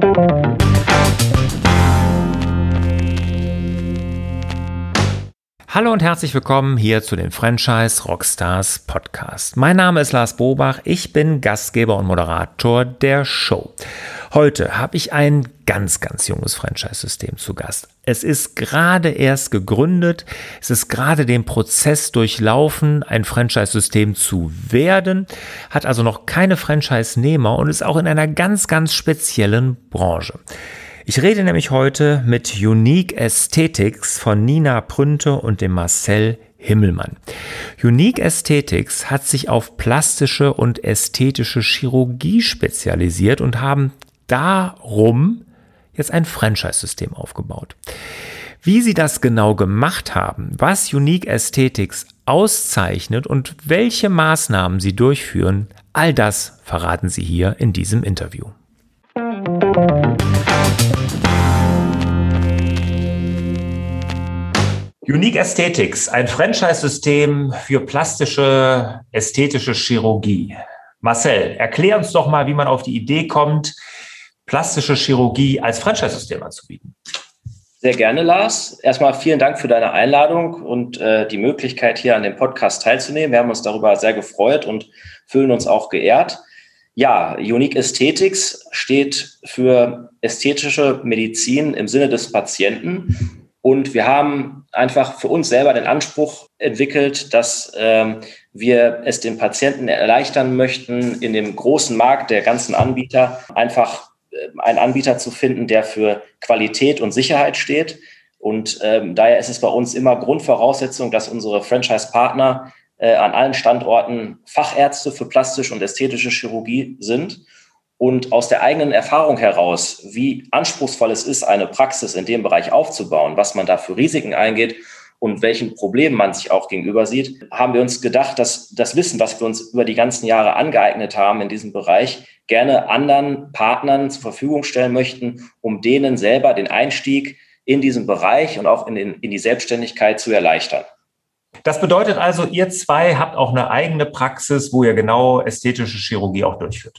thank you Hallo und herzlich willkommen hier zu den Franchise Rockstars Podcast. Mein Name ist Lars Bobach, ich bin Gastgeber und Moderator der Show. Heute habe ich ein ganz, ganz junges Franchise-System zu Gast. Es ist gerade erst gegründet, es ist gerade den Prozess durchlaufen, ein Franchise-System zu werden, hat also noch keine Franchise-Nehmer und ist auch in einer ganz, ganz speziellen Branche. Ich rede nämlich heute mit Unique Aesthetics von Nina Prünte und dem Marcel Himmelmann. Unique Aesthetics hat sich auf plastische und ästhetische Chirurgie spezialisiert und haben darum jetzt ein Franchise-System aufgebaut. Wie sie das genau gemacht haben, was Unique Aesthetics auszeichnet und welche Maßnahmen sie durchführen, all das verraten sie hier in diesem Interview. Unique Aesthetics, ein Franchise-System für plastische, ästhetische Chirurgie. Marcel, erklär uns doch mal, wie man auf die Idee kommt, plastische Chirurgie als Franchise-System anzubieten. Sehr gerne, Lars. Erstmal vielen Dank für deine Einladung und äh, die Möglichkeit, hier an dem Podcast teilzunehmen. Wir haben uns darüber sehr gefreut und fühlen uns auch geehrt. Ja, Unique Aesthetics steht für ästhetische Medizin im Sinne des Patienten und wir haben einfach für uns selber den Anspruch entwickelt, dass ähm, wir es den Patienten erleichtern möchten, in dem großen Markt der ganzen Anbieter einfach äh, einen Anbieter zu finden, der für Qualität und Sicherheit steht. Und ähm, daher ist es bei uns immer Grundvoraussetzung, dass unsere Franchise-Partner äh, an allen Standorten Fachärzte für plastische und ästhetische Chirurgie sind und aus der eigenen Erfahrung heraus, wie anspruchsvoll es ist, eine Praxis in dem Bereich aufzubauen, was man da für Risiken eingeht und welchen Problemen man sich auch gegenüber sieht, haben wir uns gedacht, dass das Wissen, was wir uns über die ganzen Jahre angeeignet haben in diesem Bereich, gerne anderen Partnern zur Verfügung stellen möchten, um denen selber den Einstieg in diesen Bereich und auch in, den, in die Selbstständigkeit zu erleichtern. Das bedeutet also, ihr zwei habt auch eine eigene Praxis, wo ihr genau ästhetische Chirurgie auch durchführt.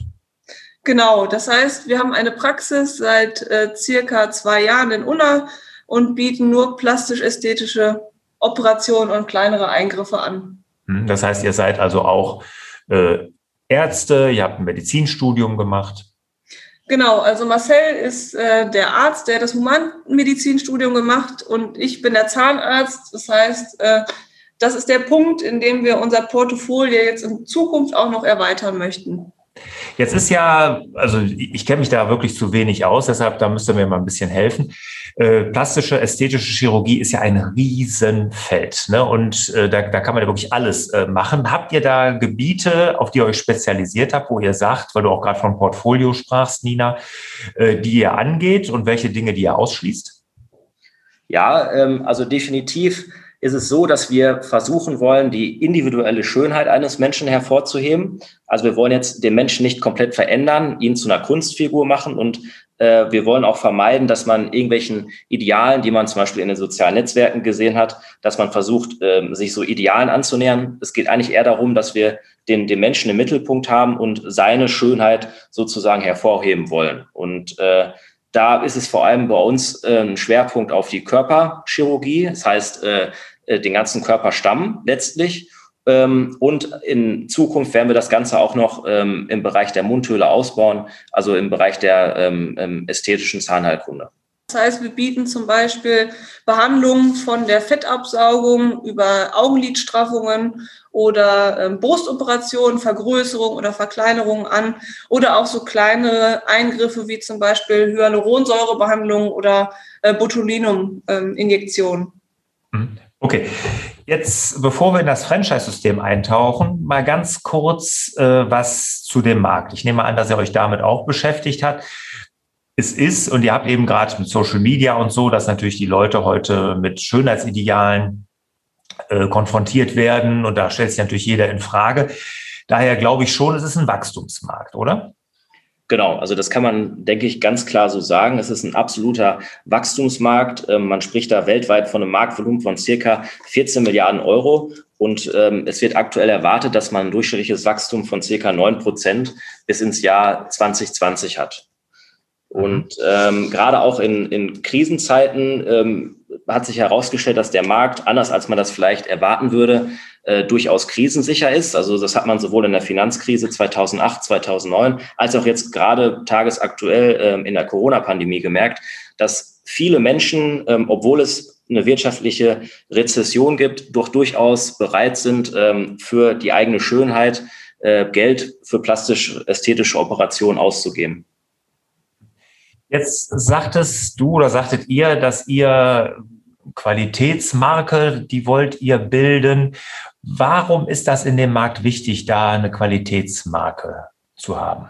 Genau, das heißt, wir haben eine Praxis seit äh, circa zwei Jahren in Unna und bieten nur plastisch-ästhetische Operationen und kleinere Eingriffe an. Hm, das heißt, ihr seid also auch äh, Ärzte, ihr habt ein Medizinstudium gemacht. Genau, also Marcel ist äh, der Arzt, der das Humanmedizinstudium gemacht und ich bin der Zahnarzt. Das heißt, äh, das ist der Punkt, in dem wir unser Portfolio jetzt in Zukunft auch noch erweitern möchten. Jetzt ist ja, also ich kenne mich da wirklich zu wenig aus, deshalb da müsst ihr mir mal ein bisschen helfen. Äh, plastische, ästhetische Chirurgie ist ja ein Riesenfeld. Ne? Und äh, da, da kann man ja wirklich alles äh, machen. Habt ihr da Gebiete, auf die ihr euch spezialisiert habt, wo ihr sagt, weil du auch gerade von Portfolio sprachst, Nina, äh, die ihr angeht und welche Dinge, die ihr ausschließt? Ja, ähm, also definitiv ist es so, dass wir versuchen wollen, die individuelle Schönheit eines Menschen hervorzuheben. Also wir wollen jetzt den Menschen nicht komplett verändern, ihn zu einer Kunstfigur machen und äh, wir wollen auch vermeiden, dass man irgendwelchen Idealen, die man zum Beispiel in den sozialen Netzwerken gesehen hat, dass man versucht, äh, sich so Idealen anzunähern. Es geht eigentlich eher darum, dass wir den, den Menschen im Mittelpunkt haben und seine Schönheit sozusagen hervorheben wollen. Und äh, da ist es vor allem bei uns äh, ein Schwerpunkt auf die Körperchirurgie. Das heißt, äh, den ganzen Körperstamm letztlich. Ähm, und in Zukunft werden wir das Ganze auch noch ähm, im Bereich der Mundhöhle ausbauen, also im Bereich der ähm, ästhetischen Zahnheilkunde. Das heißt, wir bieten zum Beispiel Behandlungen von der Fettabsaugung über Augenlidstraffungen oder Brustoperationen, Vergrößerung oder Verkleinerung an oder auch so kleinere Eingriffe wie zum Beispiel Hyaluronsäurebehandlung oder äh, Botulinum-Injektionen. Okay, jetzt bevor wir in das Franchise-System eintauchen, mal ganz kurz äh, was zu dem Markt. Ich nehme an, dass ihr euch damit auch beschäftigt habt. Es ist, und ihr habt eben gerade mit Social Media und so, dass natürlich die Leute heute mit Schönheitsidealen äh, konfrontiert werden und da stellt sich natürlich jeder in Frage. Daher glaube ich schon, es ist ein Wachstumsmarkt, oder? Genau, also das kann man, denke ich, ganz klar so sagen. Es ist ein absoluter Wachstumsmarkt. Ähm, man spricht da weltweit von einem Marktvolumen von circa 14 Milliarden Euro. Und ähm, es wird aktuell erwartet, dass man ein durchschnittliches Wachstum von circa 9 Prozent bis ins Jahr 2020 hat. Und ähm, gerade auch in, in Krisenzeiten ähm, hat sich herausgestellt, dass der Markt, anders als man das vielleicht erwarten würde, äh, durchaus krisensicher ist. Also das hat man sowohl in der Finanzkrise 2008, 2009 als auch jetzt gerade tagesaktuell ähm, in der Corona-Pandemie gemerkt, dass viele Menschen, ähm, obwohl es eine wirtschaftliche Rezession gibt, doch durchaus bereit sind, ähm, für die eigene Schönheit äh, Geld für plastisch-ästhetische Operationen auszugeben. Jetzt sagtest du oder sagtet ihr, dass ihr Qualitätsmarke, die wollt ihr bilden. Warum ist das in dem Markt wichtig, da eine Qualitätsmarke zu haben?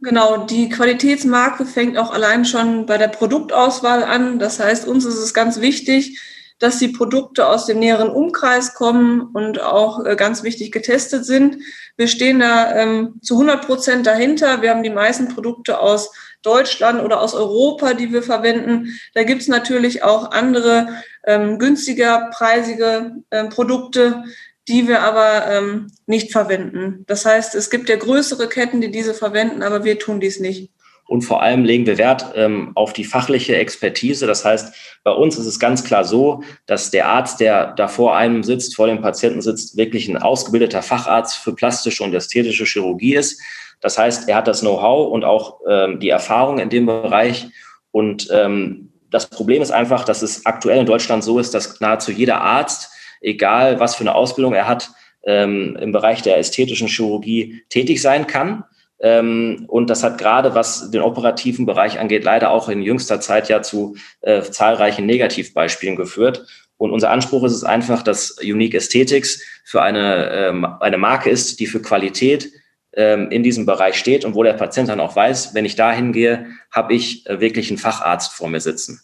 Genau, die Qualitätsmarke fängt auch allein schon bei der Produktauswahl an. Das heißt, uns ist es ganz wichtig, dass die Produkte aus dem näheren Umkreis kommen und auch äh, ganz wichtig getestet sind. Wir stehen da ähm, zu 100 Prozent dahinter. Wir haben die meisten Produkte aus Deutschland oder aus Europa, die wir verwenden. Da gibt es natürlich auch andere ähm, günstiger, preisige ähm, Produkte, die wir aber ähm, nicht verwenden. Das heißt, es gibt ja größere Ketten, die diese verwenden, aber wir tun dies nicht. Und vor allem legen wir Wert ähm, auf die fachliche Expertise. Das heißt, bei uns ist es ganz klar so, dass der Arzt, der da vor einem sitzt, vor dem Patienten sitzt, wirklich ein ausgebildeter Facharzt für plastische und ästhetische Chirurgie ist. Das heißt, er hat das Know-how und auch ähm, die Erfahrung in dem Bereich. Und ähm, das Problem ist einfach, dass es aktuell in Deutschland so ist, dass nahezu jeder Arzt, egal was für eine Ausbildung er hat, ähm, im Bereich der ästhetischen Chirurgie tätig sein kann. Ähm, und das hat gerade, was den operativen Bereich angeht, leider auch in jüngster Zeit ja zu äh, zahlreichen Negativbeispielen geführt. Und unser Anspruch ist es einfach, dass Unique Aesthetics für eine, ähm, eine Marke ist, die für Qualität ähm, in diesem Bereich steht und wo der Patient dann auch weiß, wenn ich da hingehe, habe ich äh, wirklich einen Facharzt vor mir sitzen.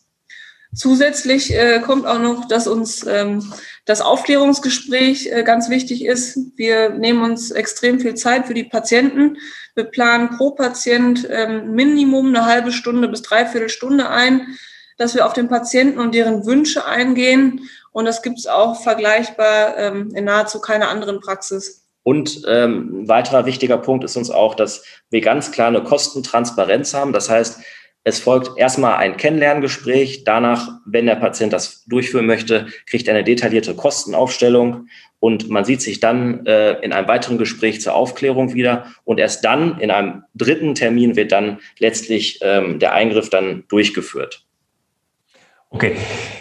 Zusätzlich äh, kommt auch noch, dass uns ähm, das Aufklärungsgespräch äh, ganz wichtig ist. Wir nehmen uns extrem viel Zeit für die Patienten. Wir planen pro Patient ähm, Minimum eine halbe Stunde bis dreiviertel Stunde ein, dass wir auf den Patienten und deren Wünsche eingehen. Und das gibt es auch vergleichbar ähm, in nahezu keiner anderen Praxis. Und ähm, ein weiterer wichtiger Punkt ist uns auch, dass wir ganz klar eine Kostentransparenz haben. Das heißt, es folgt erstmal ein Kennenlerngespräch. Danach, wenn der Patient das durchführen möchte, kriegt er eine detaillierte Kostenaufstellung und man sieht sich dann äh, in einem weiteren Gespräch zur Aufklärung wieder. Und erst dann, in einem dritten Termin, wird dann letztlich ähm, der Eingriff dann durchgeführt. Okay,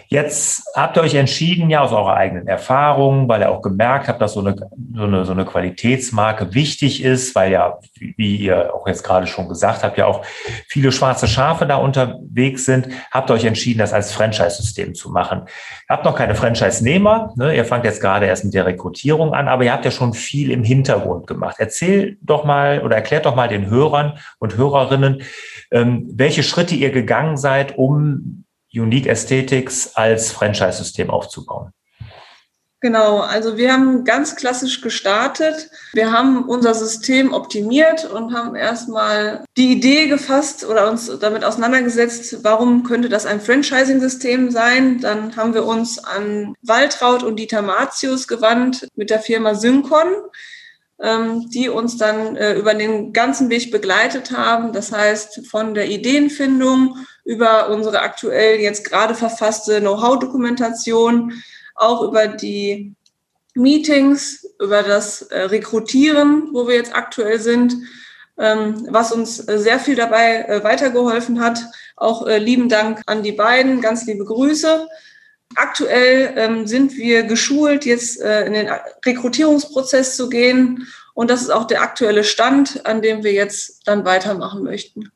jetzt habt ihr euch entschieden, ja aus eurer eigenen Erfahrung, weil ihr auch gemerkt habt, dass so eine, so eine, so eine Qualitätsmarke wichtig ist, weil ja, wie ihr auch jetzt gerade schon gesagt habt, ja auch viele schwarze Schafe da unterwegs sind, habt ihr euch entschieden, das als Franchise-System zu machen. Ihr habt noch keine Franchise-Nehmer, ne? ihr fangt jetzt gerade erst mit der Rekrutierung an, aber ihr habt ja schon viel im Hintergrund gemacht. Erzähl doch mal oder erklärt doch mal den Hörern und Hörerinnen, ähm, welche Schritte ihr gegangen seid, um Unique Aesthetics als Franchise-System aufzubauen? Genau, also wir haben ganz klassisch gestartet. Wir haben unser System optimiert und haben erstmal die Idee gefasst oder uns damit auseinandergesetzt, warum könnte das ein Franchising-System sein. Dann haben wir uns an Waltraud und Dieter Matius gewandt mit der Firma Syncon die uns dann äh, über den ganzen Weg begleitet haben. Das heißt, von der Ideenfindung über unsere aktuell jetzt gerade verfasste Know-how-Dokumentation, auch über die Meetings, über das äh, Rekrutieren, wo wir jetzt aktuell sind, ähm, was uns sehr viel dabei äh, weitergeholfen hat. Auch lieben Dank an die beiden, ganz liebe Grüße. Aktuell ähm, sind wir geschult, jetzt äh, in den Rekrutierungsprozess zu gehen. Und das ist auch der aktuelle Stand, an dem wir jetzt dann weitermachen möchten.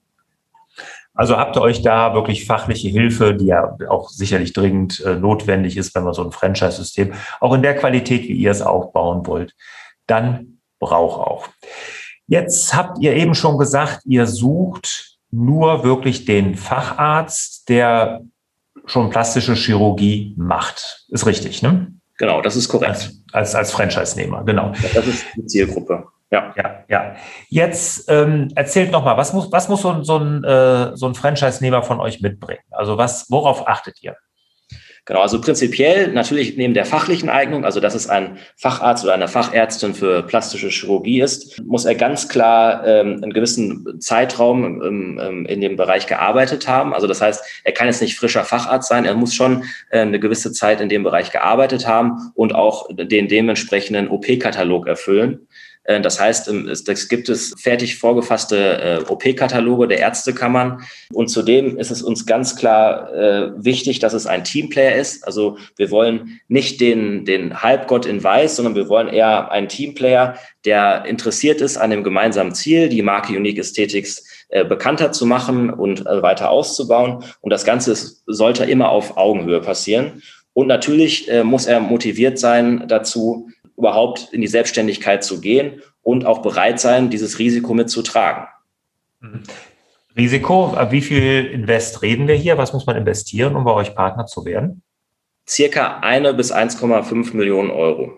Also habt ihr euch da wirklich fachliche Hilfe, die ja auch sicherlich dringend äh, notwendig ist, wenn man so ein Franchise-System auch in der Qualität, wie ihr es aufbauen wollt, dann braucht auch. Jetzt habt ihr eben schon gesagt, ihr sucht nur wirklich den Facharzt, der schon plastische Chirurgie macht. Ist richtig, ne? Genau, das ist korrekt. Als, als, als Franchise-Nehmer, genau. Das ist die Zielgruppe. Ja, ja, ja. Jetzt ähm, erzählt noch mal, was muss, was muss so, ein, so ein, äh, so ein Franchise-Nehmer von euch mitbringen? Also was, worauf achtet ihr? Genau, also prinzipiell natürlich neben der fachlichen Eignung, also dass es ein Facharzt oder eine Fachärztin für plastische Chirurgie ist, muss er ganz klar ähm, einen gewissen Zeitraum ähm, ähm, in dem Bereich gearbeitet haben. Also das heißt, er kann jetzt nicht frischer Facharzt sein, er muss schon äh, eine gewisse Zeit in dem Bereich gearbeitet haben und auch den dementsprechenden OP-Katalog erfüllen. Äh, das heißt, ähm, es gibt es fertig vorgefasste äh, OP-Kataloge der Ärztekammern. Und zudem ist es uns ganz klar äh, wichtig, dass es ein Teamplayer ist. Also wir wollen nicht den, den Halbgott in Weiß, sondern wir wollen eher einen Teamplayer, der interessiert ist an dem gemeinsamen Ziel, die Marke Unique Aesthetics bekannter zu machen und weiter auszubauen. Und das Ganze sollte immer auf Augenhöhe passieren. Und natürlich muss er motiviert sein dazu, überhaupt in die Selbstständigkeit zu gehen und auch bereit sein, dieses Risiko mitzutragen. Mhm. Risiko, wie viel Invest reden wir hier? Was muss man investieren, um bei euch Partner zu werden? Circa eine bis 1,5 Millionen Euro.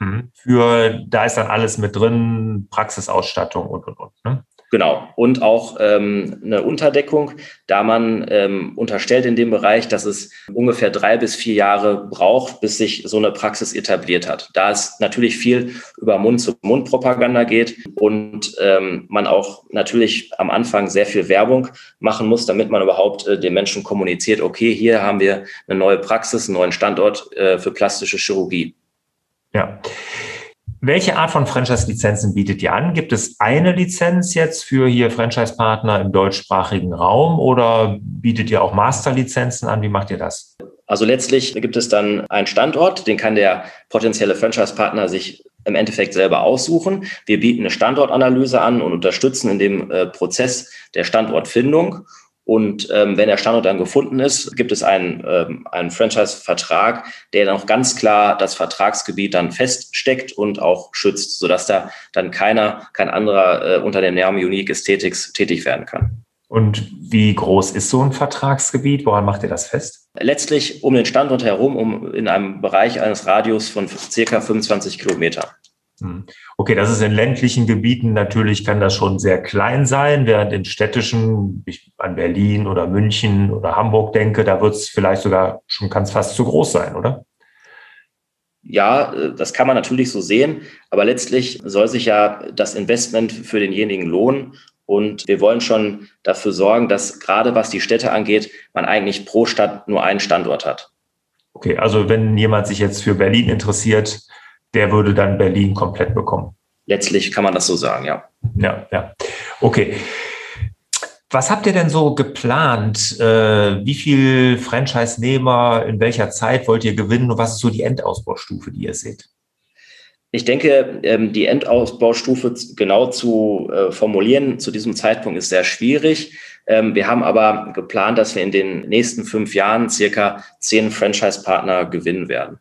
Mhm. Für, da ist dann alles mit drin, Praxisausstattung und, und, und. Ne? Genau. Und auch ähm, eine Unterdeckung, da man ähm, unterstellt in dem Bereich, dass es ungefähr drei bis vier Jahre braucht, bis sich so eine Praxis etabliert hat. Da es natürlich viel über Mund-zu-Mund-Propaganda geht und ähm, man auch natürlich am Anfang sehr viel Werbung machen muss, damit man überhaupt äh, den Menschen kommuniziert, okay, hier haben wir eine neue Praxis, einen neuen Standort äh, für plastische Chirurgie. Ja. Welche Art von Franchise-Lizenzen bietet ihr an? Gibt es eine Lizenz jetzt für hier Franchise-Partner im deutschsprachigen Raum oder bietet ihr auch Master-Lizenzen an? Wie macht ihr das? Also letztlich gibt es dann einen Standort, den kann der potenzielle Franchise-Partner sich im Endeffekt selber aussuchen. Wir bieten eine Standortanalyse an und unterstützen in dem äh, Prozess der Standortfindung. Und ähm, wenn der Standort dann gefunden ist, gibt es einen, ähm, einen Franchise-Vertrag, der dann auch ganz klar das Vertragsgebiet dann feststeckt und auch schützt, sodass da dann keiner, kein anderer äh, unter dem Namen Unique Aesthetics tätig werden kann. Und wie groß ist so ein Vertragsgebiet? Woran macht ihr das fest? Letztlich um den Standort herum, um in einem Bereich eines Radius von circa 25 Kilometer. Hm. Okay, das ist in ländlichen Gebieten natürlich, kann das schon sehr klein sein, während in städtischen, ich an Berlin oder München oder Hamburg denke, da wird es vielleicht sogar schon ganz fast zu groß sein, oder? Ja, das kann man natürlich so sehen, aber letztlich soll sich ja das Investment für denjenigen lohnen und wir wollen schon dafür sorgen, dass gerade was die Städte angeht, man eigentlich pro Stadt nur einen Standort hat. Okay, also wenn jemand sich jetzt für Berlin interessiert, der würde dann Berlin komplett bekommen. Letztlich kann man das so sagen, ja. Ja, ja. Okay. Was habt ihr denn so geplant? Äh, wie viel Franchise-Nehmer in welcher Zeit wollt ihr gewinnen und was ist so die Endausbaustufe, die ihr seht? Ich denke, ähm, die Endausbaustufe genau zu äh, formulieren zu diesem Zeitpunkt ist sehr schwierig. Ähm, wir haben aber geplant, dass wir in den nächsten fünf Jahren circa zehn Franchise-Partner gewinnen werden.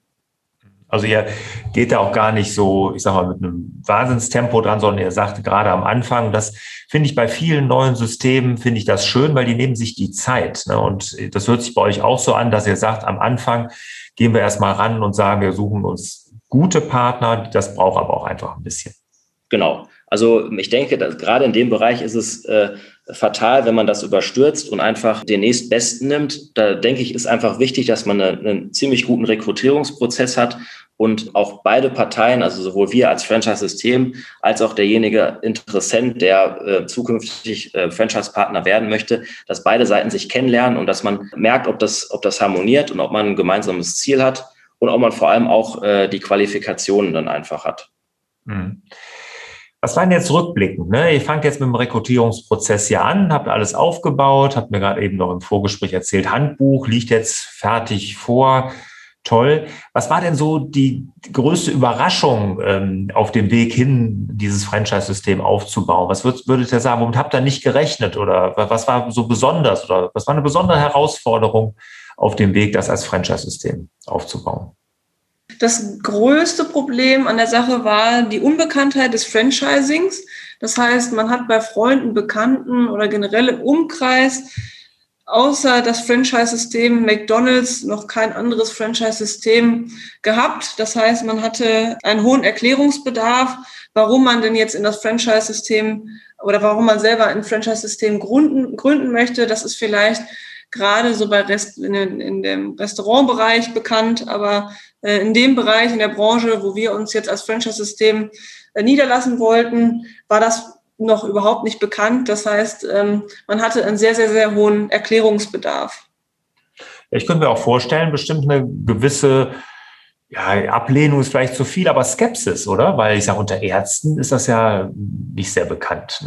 Also ihr geht da auch gar nicht so, ich sag mal, mit einem Wahnsinnstempo dran, sondern ihr sagt gerade am Anfang, das finde ich bei vielen neuen Systemen, finde ich das schön, weil die nehmen sich die Zeit. Ne? Und das hört sich bei euch auch so an, dass ihr sagt, am Anfang gehen wir erstmal ran und sagen, wir suchen uns gute Partner. Das braucht aber auch einfach ein bisschen. Genau. Also ich denke, gerade in dem Bereich ist es äh, fatal, wenn man das überstürzt und einfach den nächstbesten nimmt. Da denke ich, ist einfach wichtig, dass man eine, einen ziemlich guten Rekrutierungsprozess hat und auch beide Parteien, also sowohl wir als Franchise-System als auch derjenige Interessent, der äh, zukünftig äh, Franchise-Partner werden möchte, dass beide Seiten sich kennenlernen und dass man merkt, ob das, ob das harmoniert und ob man ein gemeinsames Ziel hat und ob man vor allem auch äh, die Qualifikationen dann einfach hat. Mhm. Was waren jetzt rückblickend? Ne? Ihr fangt jetzt mit dem Rekrutierungsprozess hier an, habt alles aufgebaut, habt mir gerade eben noch im Vorgespräch erzählt, Handbuch liegt jetzt fertig vor. Toll. Was war denn so die größte Überraschung ähm, auf dem Weg hin, dieses Franchise-System aufzubauen? Was würd, würdet ihr sagen? Womit habt ihr nicht gerechnet? Oder was war so besonders? Oder was war eine besondere Herausforderung auf dem Weg, das als Franchise-System aufzubauen? Das größte Problem an der Sache war die Unbekanntheit des Franchisings. Das heißt, man hat bei Freunden, Bekannten oder generell im Umkreis außer das Franchise-System McDonald's noch kein anderes Franchise-System gehabt. Das heißt, man hatte einen hohen Erklärungsbedarf, warum man denn jetzt in das Franchise-System oder warum man selber ein Franchise-System gründen, gründen möchte. Das ist vielleicht gerade so bei Rest, in, in dem Restaurantbereich bekannt, aber in dem Bereich, in der Branche, wo wir uns jetzt als Franchise-System äh, niederlassen wollten, war das noch überhaupt nicht bekannt. Das heißt, ähm, man hatte einen sehr, sehr, sehr hohen Erklärungsbedarf. Ich könnte mir auch vorstellen, bestimmt eine gewisse ja, Ablehnung ist vielleicht zu viel, aber Skepsis, oder? Weil ich sage, unter Ärzten ist das ja nicht sehr bekannt.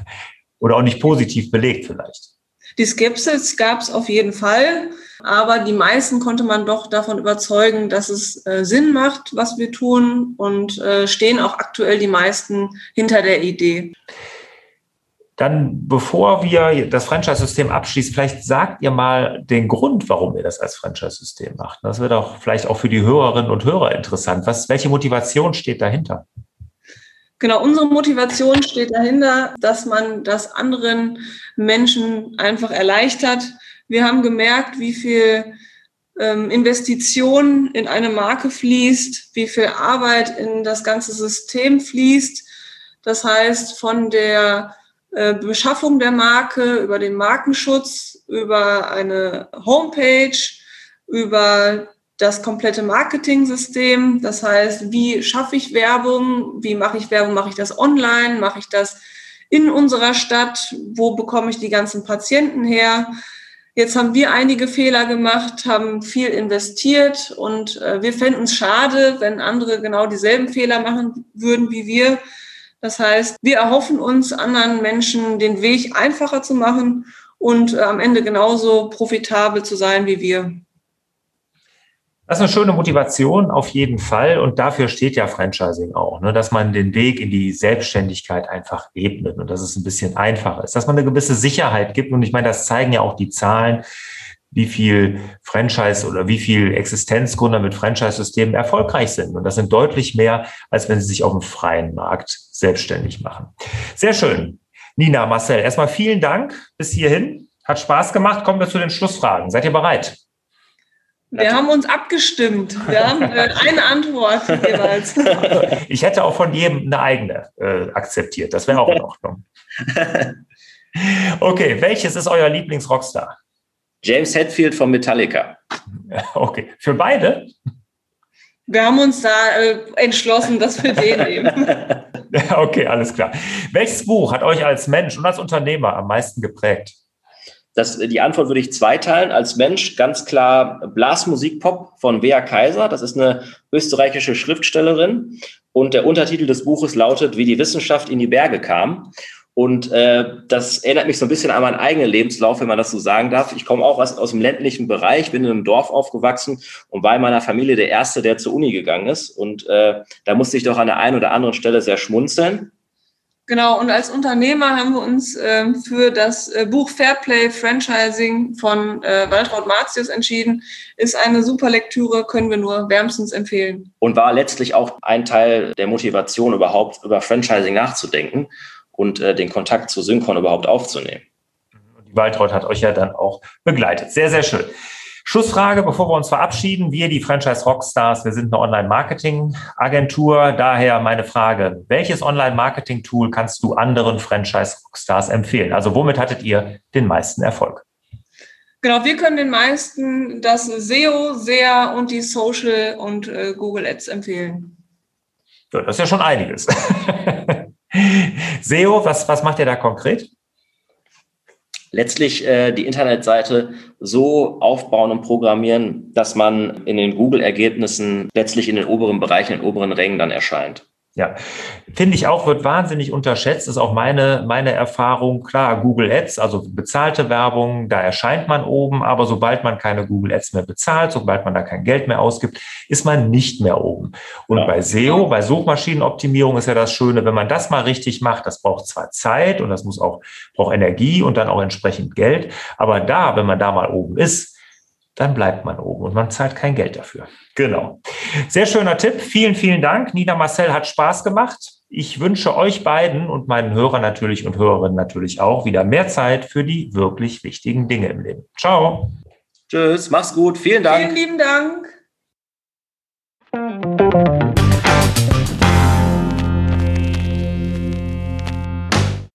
oder auch nicht positiv belegt vielleicht. Die Skepsis gab es auf jeden Fall, aber die meisten konnte man doch davon überzeugen, dass es äh, Sinn macht, was wir tun und äh, stehen auch aktuell die meisten hinter der Idee. Dann, bevor wir das Franchise-System abschließen, vielleicht sagt ihr mal den Grund, warum ihr das als Franchise-System macht. Das wird auch vielleicht auch für die Hörerinnen und Hörer interessant. Was, welche Motivation steht dahinter? Genau, unsere Motivation steht dahinter, dass man das anderen Menschen einfach erleichtert. Wir haben gemerkt, wie viel ähm, Investition in eine Marke fließt, wie viel Arbeit in das ganze System fließt. Das heißt, von der äh, Beschaffung der Marke über den Markenschutz, über eine Homepage, über das komplette Marketing-System. Das heißt, wie schaffe ich Werbung? Wie mache ich Werbung? Mache ich das online? Mache ich das in unserer Stadt? Wo bekomme ich die ganzen Patienten her? Jetzt haben wir einige Fehler gemacht, haben viel investiert und äh, wir fänden es schade, wenn andere genau dieselben Fehler machen würden wie wir. Das heißt, wir erhoffen uns, anderen Menschen den Weg einfacher zu machen und äh, am Ende genauso profitabel zu sein wie wir. Das ist eine schöne Motivation auf jeden Fall. Und dafür steht ja Franchising auch, ne? dass man den Weg in die Selbstständigkeit einfach ebnet und dass es ein bisschen einfacher ist, dass man eine gewisse Sicherheit gibt. Und ich meine, das zeigen ja auch die Zahlen, wie viel Franchise oder wie viel Existenzgründer mit Franchise-Systemen erfolgreich sind. Und das sind deutlich mehr, als wenn sie sich auf dem freien Markt selbstständig machen. Sehr schön. Nina, Marcel, erstmal vielen Dank bis hierhin. Hat Spaß gemacht. Kommen wir zu den Schlussfragen. Seid ihr bereit? Wir haben uns abgestimmt. Wir haben äh, eine Antwort jeweils. Ich hätte auch von jedem eine eigene äh, akzeptiert. Das wäre auch in Ordnung. Okay, welches ist euer Lieblingsrockstar? James Hetfield von Metallica. Okay, für beide? Wir haben uns da äh, entschlossen, dass wir den nehmen. Okay, alles klar. Welches Buch hat euch als Mensch und als Unternehmer am meisten geprägt? Das, die Antwort würde ich zweiteilen. Als Mensch ganz klar Blasmusik-Pop von Bea Kaiser. Das ist eine österreichische Schriftstellerin. Und der Untertitel des Buches lautet, wie die Wissenschaft in die Berge kam. Und äh, das erinnert mich so ein bisschen an meinen eigenen Lebenslauf, wenn man das so sagen darf. Ich komme auch aus, aus dem ländlichen Bereich, bin in einem Dorf aufgewachsen und war in meiner Familie der Erste, der zur Uni gegangen ist. Und äh, da musste ich doch an der einen oder anderen Stelle sehr schmunzeln. Genau, und als Unternehmer haben wir uns äh, für das äh, Buch Fairplay Franchising von äh, Waltraud Martius entschieden. Ist eine super Lektüre, können wir nur wärmstens empfehlen. Und war letztlich auch ein Teil der Motivation, überhaupt über Franchising nachzudenken und äh, den Kontakt zu Synchron überhaupt aufzunehmen. Und die Waltraud hat euch ja dann auch begleitet. Sehr, sehr schön. Schlussfrage, bevor wir uns verabschieden. Wir, die Franchise Rockstars, wir sind eine Online-Marketing-Agentur. Daher meine Frage, welches Online-Marketing-Tool kannst du anderen Franchise Rockstars empfehlen? Also womit hattet ihr den meisten Erfolg? Genau, wir können den meisten das SEO, SEA und die Social und äh, Google Ads empfehlen. Ja, das ist ja schon einiges. SEO, was, was macht ihr da konkret? Letztlich äh, die Internetseite so aufbauen und programmieren, dass man in den Google-Ergebnissen letztlich in den oberen Bereichen, in den oberen Rängen dann erscheint. Ja, finde ich auch, wird wahnsinnig unterschätzt, ist auch meine, meine Erfahrung. Klar, Google Ads, also bezahlte Werbung, da erscheint man oben, aber sobald man keine Google Ads mehr bezahlt, sobald man da kein Geld mehr ausgibt, ist man nicht mehr oben. Und ja. bei SEO, bei Suchmaschinenoptimierung ist ja das Schöne, wenn man das mal richtig macht, das braucht zwar Zeit und das muss auch, braucht Energie und dann auch entsprechend Geld, aber da, wenn man da mal oben ist, dann bleibt man oben und man zahlt kein Geld dafür. Genau. Sehr schöner Tipp. Vielen, vielen Dank. Nina Marcel hat Spaß gemacht. Ich wünsche euch beiden und meinen Hörern natürlich und Hörerinnen natürlich auch wieder mehr Zeit für die wirklich wichtigen Dinge im Leben. Ciao. Tschüss, mach's gut. Vielen Dank. Vielen lieben Dank.